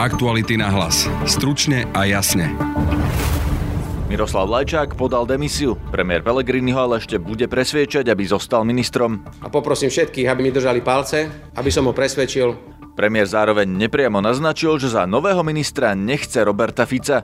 Aktuality na hlas. Stručne a jasne. Miroslav Lajčák podal demisiu. Premiér Pellegrini ho ale ešte bude presviečať, aby zostal ministrom. A poprosím všetkých, aby mi držali palce, aby som ho presvedčil. Premiér zároveň nepriamo naznačil, že za nového ministra nechce Roberta Fica.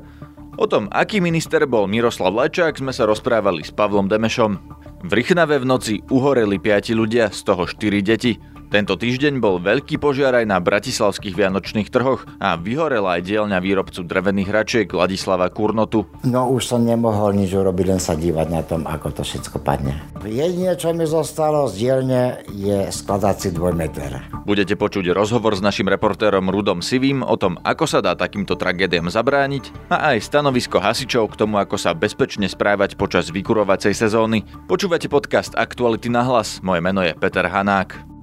O tom, aký minister bol Miroslav Lajčák, sme sa rozprávali s Pavlom Demešom. V Rychnave v noci uhoreli piati ľudia, z toho 4 deti. Tento týždeň bol veľký požiar aj na bratislavských vianočných trhoch a vyhorela aj dielňa výrobcu drevených hračiek Ladislava Kurnotu. No už som nemohol nič urobiť, len sa dívať na tom, ako to všetko padne. Jedine, čo mi zostalo z dielne, je skladací dvojmeter. Budete počuť rozhovor s našim reportérom Rudom Sivým o tom, ako sa dá takýmto tragédiám zabrániť a aj stanovisko hasičov k tomu, ako sa bezpečne správať počas vykurovacej sezóny. Počúvate podcast Aktuality na hlas. Moje meno je Peter Hanák.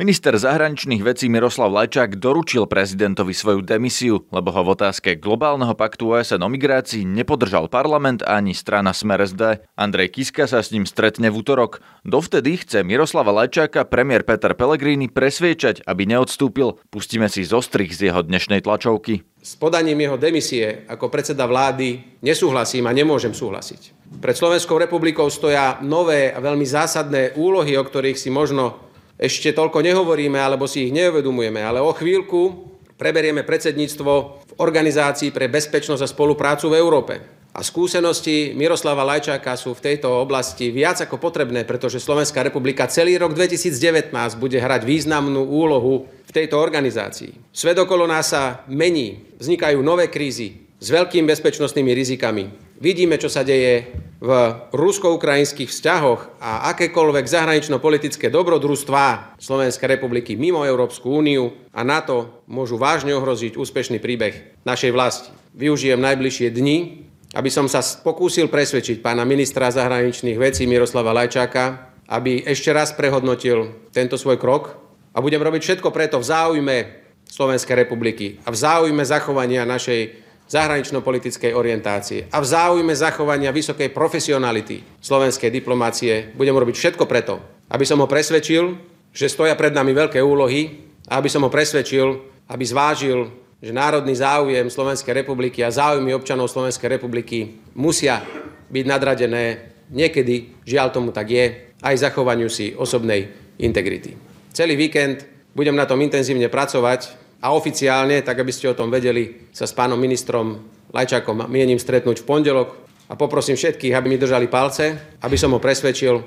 Minister zahraničných vecí Miroslav Lajčák doručil prezidentovi svoju demisiu, lebo ho v otázke globálneho paktu OSN o migrácii nepodržal parlament ani strana Smer SD. Andrej Kiska sa s ním stretne v útorok. Dovtedy chce Miroslava Lajčáka premiér Peter Pellegrini presviečať, aby neodstúpil. Pustíme si zostrich z jeho dnešnej tlačovky. S podaním jeho demisie ako predseda vlády nesúhlasím a nemôžem súhlasiť. Pred Slovenskou republikou stoja nové a veľmi zásadné úlohy, o ktorých si možno ešte toľko nehovoríme alebo si ich neuvedomujeme, ale o chvíľku preberieme predsedníctvo v Organizácii pre bezpečnosť a spoluprácu v Európe. A skúsenosti Miroslava Lajčáka sú v tejto oblasti viac ako potrebné, pretože Slovenská republika celý rok 2019 bude hrať významnú úlohu v tejto organizácii. Svet okolo nás sa mení, vznikajú nové krízy s veľkými bezpečnostnými rizikami. Vidíme, čo sa deje v rusko-ukrajinských vzťahoch a akékoľvek zahranično-politické dobrodružstvá Slovenskej republiky mimo Európsku úniu a NATO môžu vážne ohroziť úspešný príbeh našej vlasti. Využijem najbližšie dni, aby som sa pokúsil presvedčiť pána ministra zahraničných vecí Miroslava Lajčáka, aby ešte raz prehodnotil tento svoj krok a budem robiť všetko preto v záujme Slovenskej republiky a v záujme zachovania našej zahranično-politickej orientácie a v záujme zachovania vysokej profesionality slovenskej diplomácie budem robiť všetko preto, aby som ho presvedčil, že stoja pred nami veľké úlohy a aby som ho presvedčil, aby zvážil, že národný záujem Slovenskej republiky a záujmy občanov Slovenskej republiky musia byť nadradené niekedy, žiaľ tomu tak je, aj zachovaniu si osobnej integrity. Celý víkend budem na tom intenzívne pracovať a oficiálne, tak aby ste o tom vedeli, sa s pánom ministrom Lajčákom mienim stretnúť v pondelok a poprosím všetkých, aby mi držali palce, aby som ho presvedčil,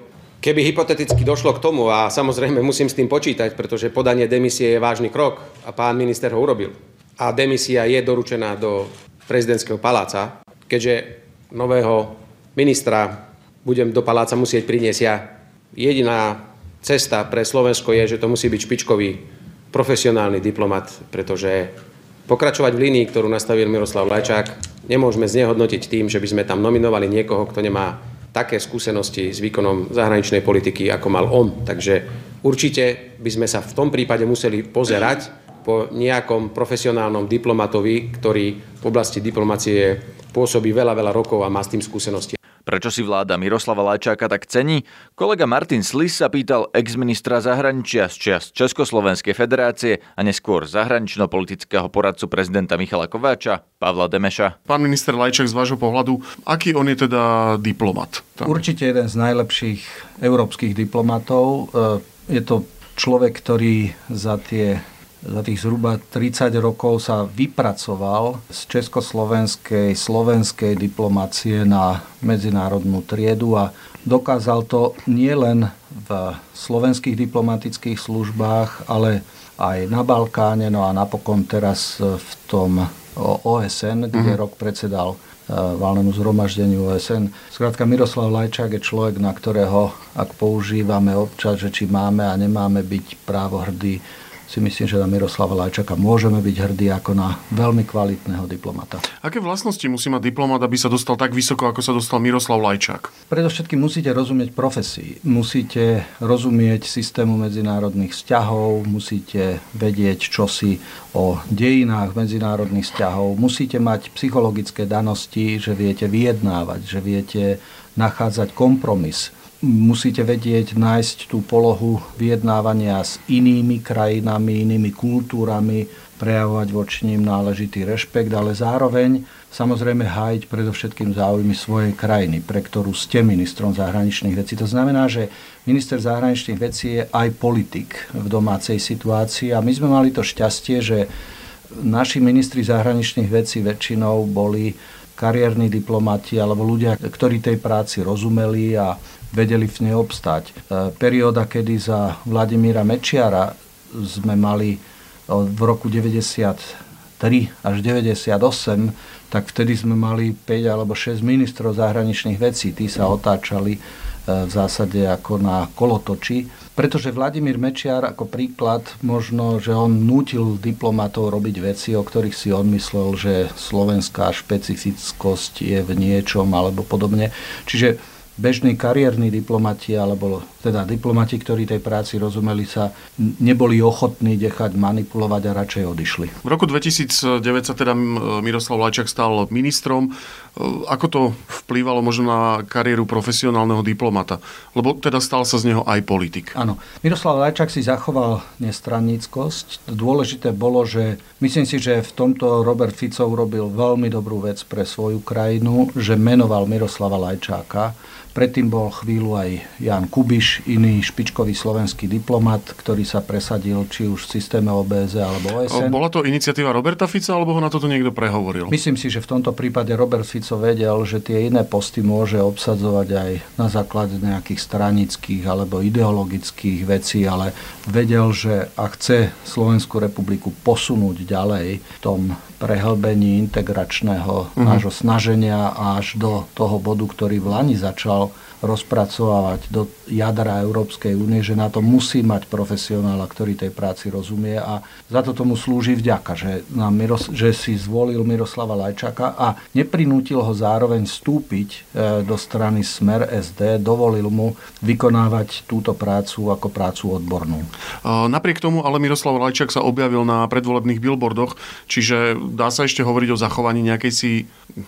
keby hypoteticky došlo k tomu, a samozrejme musím s tým počítať, pretože podanie demisie je vážny krok a pán minister ho urobil. A demisia je doručená do prezidentského paláca, keďže nového ministra budem do paláca musieť priniesť ja. Jediná cesta pre Slovensko je, že to musí byť špičkový profesionálny diplomat, pretože pokračovať v línii, ktorú nastavil Miroslav Lajčák, nemôžeme znehodnotiť tým, že by sme tam nominovali niekoho, kto nemá také skúsenosti s výkonom zahraničnej politiky, ako mal on. Takže určite by sme sa v tom prípade museli pozerať po nejakom profesionálnom diplomatovi, ktorý v oblasti diplomacie pôsobí veľa, veľa rokov a má s tým skúsenosti. Prečo si vláda Miroslava Lajčáka tak cení? Kolega Martin Slis sa pýtal ex-ministra zahraničia z čias Československej federácie a neskôr zahranično-politického poradcu prezidenta Michala Kováča, Pavla Demeša. Pán minister Lajčák, z vášho pohľadu, aký on je teda diplomat? Tam. Určite jeden z najlepších európskych diplomatov. E, je to človek, ktorý za tie za tých zhruba 30 rokov sa vypracoval z československej, slovenskej diplomácie na medzinárodnú triedu a dokázal to nielen v slovenských diplomatických službách, ale aj na Balkáne, no a napokon teraz v tom OSN, kde mm. rok predsedal e, valnému zhromaždeniu OSN. Skrátka Miroslav Lajčák je človek, na ktorého, ak používame občas, že či máme a nemáme byť právo hrdí, si myslím, že na Miroslava Lajčaka môžeme byť hrdí ako na veľmi kvalitného diplomata. Aké vlastnosti musí mať diplomat, aby sa dostal tak vysoko, ako sa dostal Miroslav Lajčák? Predovšetkým musíte rozumieť profesii, musíte rozumieť systému medzinárodných vzťahov, musíte vedieť čosi o dejinách medzinárodných vzťahov, musíte mať psychologické danosti, že viete vyjednávať, že viete nachádzať kompromis musíte vedieť nájsť tú polohu vyjednávania s inými krajinami, inými kultúrami, prejavovať voči ním náležitý rešpekt, ale zároveň samozrejme hájiť predovšetkým záujmy svojej krajiny, pre ktorú ste ministrom zahraničných vecí. To znamená, že minister zahraničných vecí je aj politik v domácej situácii a my sme mali to šťastie, že naši ministri zahraničných vecí väčšinou boli kariérni diplomati alebo ľudia, ktorí tej práci rozumeli a vedeli v nej obstať. E, perióda, kedy za Vladimíra Mečiara sme mali v roku 93 až 98, tak vtedy sme mali 5 alebo 6 ministrov zahraničných vecí. Tí sa otáčali e, v zásade ako na kolotoči. Pretože Vladimír Mečiar ako príklad možno, že on nútil diplomatov robiť veci, o ktorých si on myslel, že slovenská špecifickosť je v niečom alebo podobne. Čiže bežní kariérni diplomati, alebo teda diplomati, ktorí tej práci rozumeli, sa neboli ochotní dechať manipulovať a radšej odišli. V roku 2009 sa teda Miroslav Lajčák stal ministrom. Ako to vplývalo možno na kariéru profesionálneho diplomata? Lebo teda stal sa z neho aj politik. Áno. Miroslav Lajčák si zachoval nestranníckosť. Dôležité bolo, že myslím si, že v tomto Robert Fico urobil veľmi dobrú vec pre svoju krajinu, že menoval Miroslava Lajčáka Predtým bol chvíľu aj Jan Kubiš, iný špičkový slovenský diplomat, ktorý sa presadil či už v systéme OBZ alebo OSN. Bola to iniciatíva Roberta Fica, alebo ho na toto niekto prehovoril? Myslím si, že v tomto prípade Robert Fico vedel, že tie iné posty môže obsadzovať aj na základe nejakých stranických alebo ideologických vecí, ale vedel, že ak chce Slovenskú republiku posunúť ďalej v tom prehlbení integračného uh-huh. nášho snaženia až do toho bodu, ktorý v Lani začal rozpracovávať do jadra Európskej únie, že na to musí mať profesionála, ktorý tej práci rozumie a za to tomu slúži vďaka, že, nám Miros- že si zvolil Miroslava Lajčaka a neprinútil ho zároveň vstúpiť e, do strany Smer SD, dovolil mu vykonávať túto prácu ako prácu odbornú. Napriek tomu ale Miroslav Lajčak sa objavil na predvolebných billboardoch, čiže dá sa ešte hovoriť o zachovaní nejakej si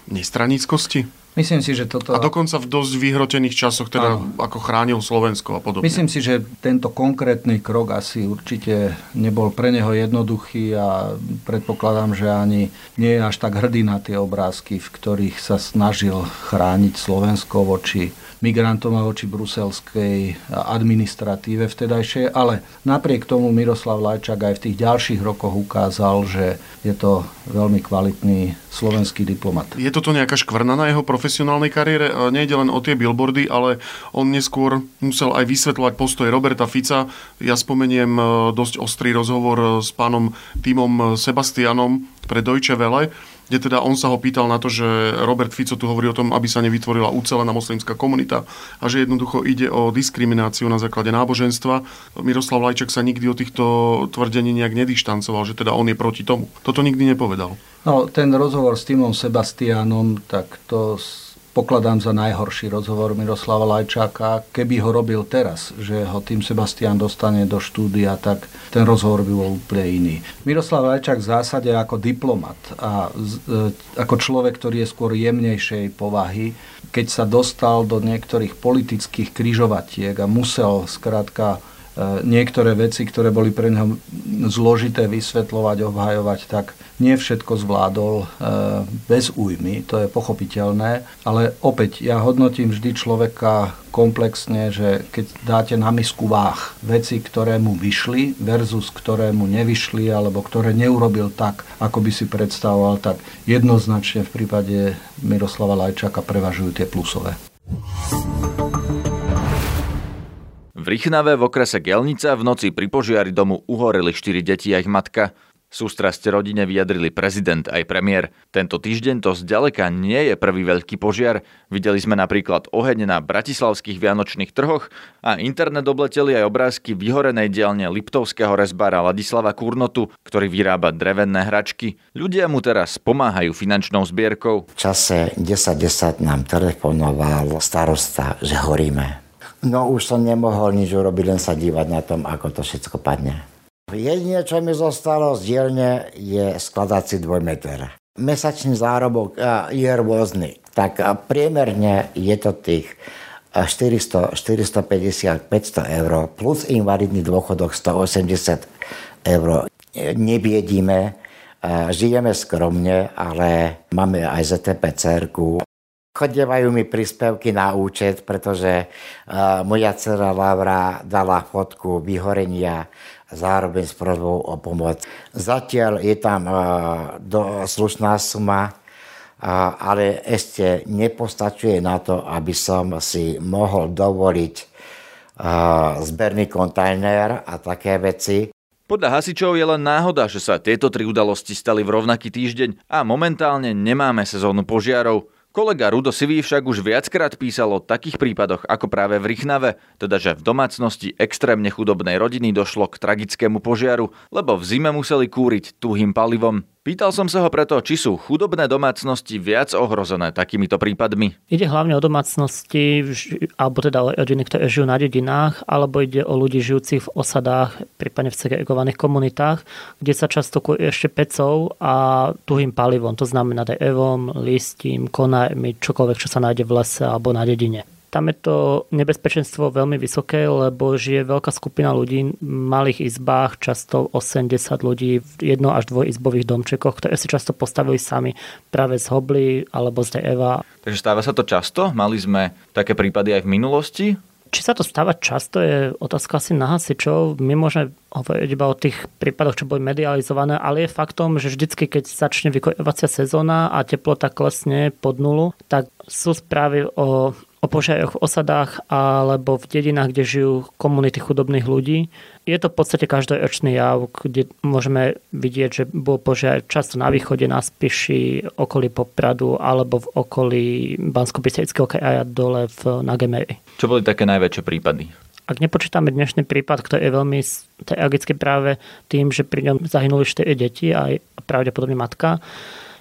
nestraníckosti? Myslím si, že toto... A dokonca v dosť vyhrotených časoch, teda Áno. ako chránil Slovensko a podobne. Myslím si, že tento konkrétny krok asi určite nebol pre neho jednoduchý a predpokladám, že ani nie je až tak hrdý na tie obrázky, v ktorých sa snažil chrániť Slovensko voči migrantom a voči bruselskej administratíve vtedajšej, ale napriek tomu Miroslav Lajčák aj v tých ďalších rokoch ukázal, že je to veľmi kvalitný slovenský diplomat. Je toto nejaká škvrna na jeho profesionálnej kariére? Nejde len o tie billboardy, ale on neskôr musel aj vysvetľovať postoj Roberta Fica. Ja spomeniem e, dosť ostrý rozhovor s pánom Týmom Sebastianom pre Deutsche Welle, kde teda on sa ho pýtal na to, že Robert Fico tu hovorí o tom, aby sa nevytvorila ucelená moslimská komunita a že jednoducho ide o diskrimináciu na základe náboženstva. Miroslav Lajčak sa nikdy o týchto tvrdení nejak nedištancoval, že teda on je proti tomu. Toto nikdy nepovedal. No, ten rozhovor s Timom Sebastianom, tak to pokladám za najhorší rozhovor Miroslava Lajčáka. Keby ho robil teraz, že ho tým Sebastian dostane do štúdia, tak ten rozhovor by bol úplne iný. Miroslav Lajčák v zásade ako diplomat a e, ako človek, ktorý je skôr jemnejšej povahy, keď sa dostal do niektorých politických kryžovatiek a musel skrátka niektoré veci, ktoré boli pre neho zložité vysvetľovať, obhajovať, tak nie všetko zvládol e, bez újmy, to je pochopiteľné, ale opäť ja hodnotím vždy človeka komplexne, že keď dáte na misku váh veci, ktoré mu vyšli versus ktoré mu nevyšli alebo ktoré neurobil tak, ako by si predstavoval, tak jednoznačne v prípade Miroslava Lajčaka prevažujú tie plusové. V Rychnave v okrese Gelnica v noci pri požiari domu uhoreli 4 deti a ich matka. Sústrasť rodine vyjadrili prezident aj premiér. Tento týždeň to zďaleka nie je prvý veľký požiar. Videli sme napríklad oheň na bratislavských vianočných trhoch a internet obleteli aj obrázky vyhorenej dielne Liptovského rezbára Ladislava Kurnotu, ktorý vyrába drevené hračky. Ľudia mu teraz pomáhajú finančnou zbierkou. V čase 10.10 nám telefonoval starosta, že horíme No už som nemohol nič urobiť, len sa dívať na tom, ako to všetko padne. Jedine, čo mi zostalo z dielne, je skladací dvojmeter. Mesačný zárobok je rôzny. Tak priemerne je to tých 400, 450, 500 eur plus invalidný dôchodok 180 eur. Nebiedíme, žijeme skromne, ale máme aj ZTP cerku. Chodievajú mi príspevky na účet, pretože moja dcera Laura dala fotku vyhorenia zároveň s prozbou o pomoc. Zatiaľ je tam do, slušná suma, ale ešte nepostačuje na to, aby som si mohol dovoliť zberný kontajner a také veci. Podľa hasičov je len náhoda, že sa tieto tri udalosti stali v rovnaký týždeň a momentálne nemáme sezónu požiarov. Kolega Rudo Sivý však už viackrát písal o takých prípadoch ako práve v Rychnave, teda že v domácnosti extrémne chudobnej rodiny došlo k tragickému požiaru, lebo v zime museli kúriť tuhým palivom. Pýtal som sa ho preto, či sú chudobné domácnosti viac ohrozené takýmito prípadmi. Ide hlavne o domácnosti, alebo teda o rodiny, ktoré žijú na dedinách, alebo ide o ľudí žijúcich v osadách, prípadne v segregovaných komunitách, kde sa často kúri ešte pecov a tuhým palivom, to znamená evom, listím, konajmi, čokoľvek, čo sa nájde v lese alebo na dedine tam je to nebezpečenstvo veľmi vysoké, lebo žije veľká skupina ľudí v malých izbách, často 80 ľudí v jedno až dvojizbových domčekoch, ktoré si často postavili sami práve z hobly alebo z Eva. Takže stáva sa to často? Mali sme také prípady aj v minulosti? Či sa to stáva často, je otázka asi na hasičov. My môžeme hovoriť iba o tých prípadoch, čo boli medializované, ale je faktom, že vždycky, keď začne vykojovacia sezóna a teplota klesne pod nulu, tak sú správy o o požiaroch v osadách alebo v dedinách, kde žijú komunity chudobných ľudí. Je to v podstate každoročný jav, kde môžeme vidieť, že bol požiar často na východe, na Spiši, okolí Popradu alebo v okolí bansko kraja dole v Nagemeri. Čo boli také najväčšie prípady? Ak nepočítame dnešný prípad, ktorý je veľmi tragický práve tým, že pri ňom zahynuli 4 deti a pravdepodobne matka,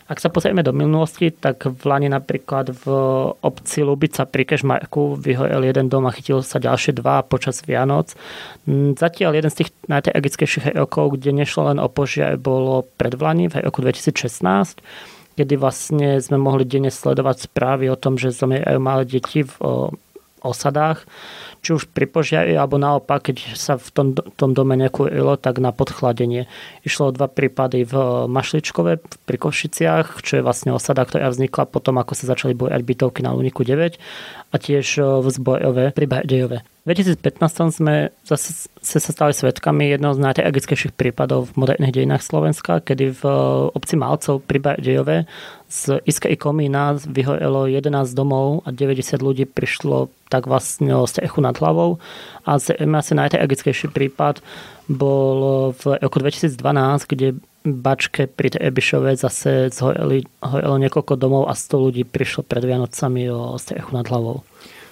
ak sa pozrieme do minulosti, tak v Lani napríklad v obci Lubica pri Kešmarku vyhorel jeden dom a chytil sa ďalšie dva počas Vianoc. Zatiaľ jeden z tých najtragickejších rokov, kde nešlo len o požiar, bolo pred Vlani v roku 2016 kedy vlastne sme mohli denne sledovať správy o tom, že zomierajú malé deti v osadách či už pri požiari, alebo naopak, keď sa v tom, tom dome nekúrilo, tak na podchladenie. Išlo o dva prípady v Mašličkove pri Košiciach, čo je vlastne osada, ktorá vznikla potom, ako sa začali bojať bytovky na Uniku 9 a tiež v Zbojove pri Bardejove. V 2015 sme zase sa stali svetkami jedného z najtragickejších prípadov v moderných dejinách Slovenska, kedy v obci Malcov pri Bardejove z Iskej komína vyhorelo 11 domov a 90 ľudí prišlo tak vlastne o strechu nad hlavou. A asi najtragickejší prípad bol v roku 2012, kde Bačke pri Ebišove zase zhorelo niekoľko domov a 100 ľudí prišlo pred Vianocami o strechu nad hlavou.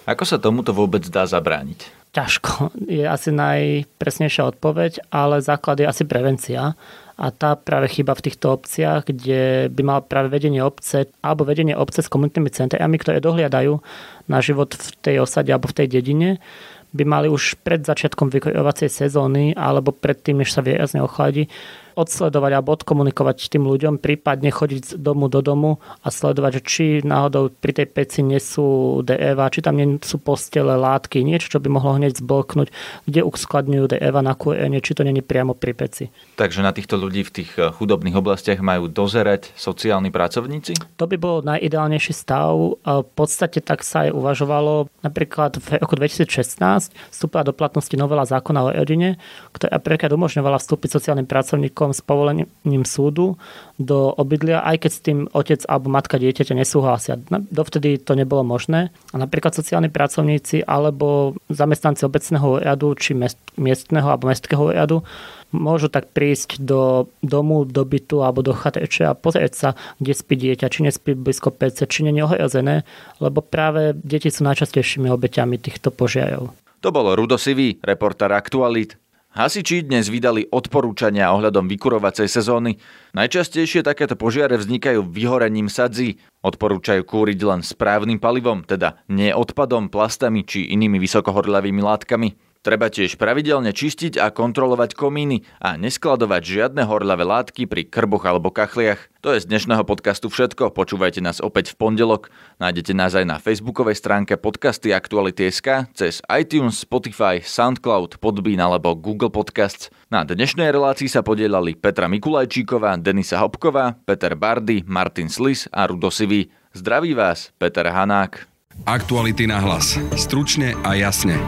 Ako sa tomuto vôbec dá zabrániť? Ťažko. Je asi najpresnejšia odpoveď, ale základ je asi prevencia. A tá práve chyba v týchto obciach, kde by mal práve vedenie obce alebo vedenie obce s komunitnými centrami, ktoré dohliadajú na život v tej osade alebo v tej dedine, by mali už pred začiatkom vykojovacej sezóny alebo predtým, než sa výrazne ochladí, odsledovať alebo odkomunikovať tým ľuďom, prípadne chodiť z domu do domu a sledovať, či náhodou pri tej peci nie sú DEVA, či tam nie sú postele, látky, niečo, čo by mohlo hneď zbloknúť, kde uskladňujú DEVA na kúrenie, či to není priamo pri peci. Takže na týchto ľudí v tých eh, chudobných oblastiach majú dozerať sociálni pracovníci? To by bol najideálnejší stav. V podstate tak sa aj uvažovalo. Napríklad v roku 2016 vstúpila do platnosti novela zákona o rodine, ktorá napríklad umožňovala vstúpiť sociálnym pracovníkom rokom s povolením súdu do obydlia, aj keď s tým otec alebo matka dieťaťa nesúhlasia. Dovtedy to nebolo možné. A napríklad sociálni pracovníci alebo zamestnanci obecného úradu či miestneho alebo mestského úradu môžu tak prísť do domu, do bytu alebo do chateče a pozrieť sa, kde spí dieťa, či nespí blízko PC, či nie ohrozené, lebo práve deti sú najčastejšími obeťami týchto požiarov. To bolo Rudo Sivý, reportér Aktualit. Hasiči dnes vydali odporúčania ohľadom vykurovacej sezóny. Najčastejšie takéto požiare vznikajú vyhorením sadzí. Odporúčajú kúriť len správnym palivom, teda nie odpadom, plastami či inými vysokohorľavými látkami. Treba tiež pravidelne čistiť a kontrolovať komíny a neskladovať žiadne horľavé látky pri krboch alebo kachliach. To je z dnešného podcastu všetko. Počúvajte nás opäť v pondelok. Nájdete nás aj na facebookovej stránke podcasty Aktuality.sk, cez iTunes, Spotify, Soundcloud, Podbean alebo Google Podcasts. Na dnešnej relácii sa podielali Petra Mikulajčíková, Denisa Hopková, Peter Bardy, Martin Slis a Rudo Sivý. Zdraví vás, Peter Hanák. Aktuality na hlas. Stručne a jasne.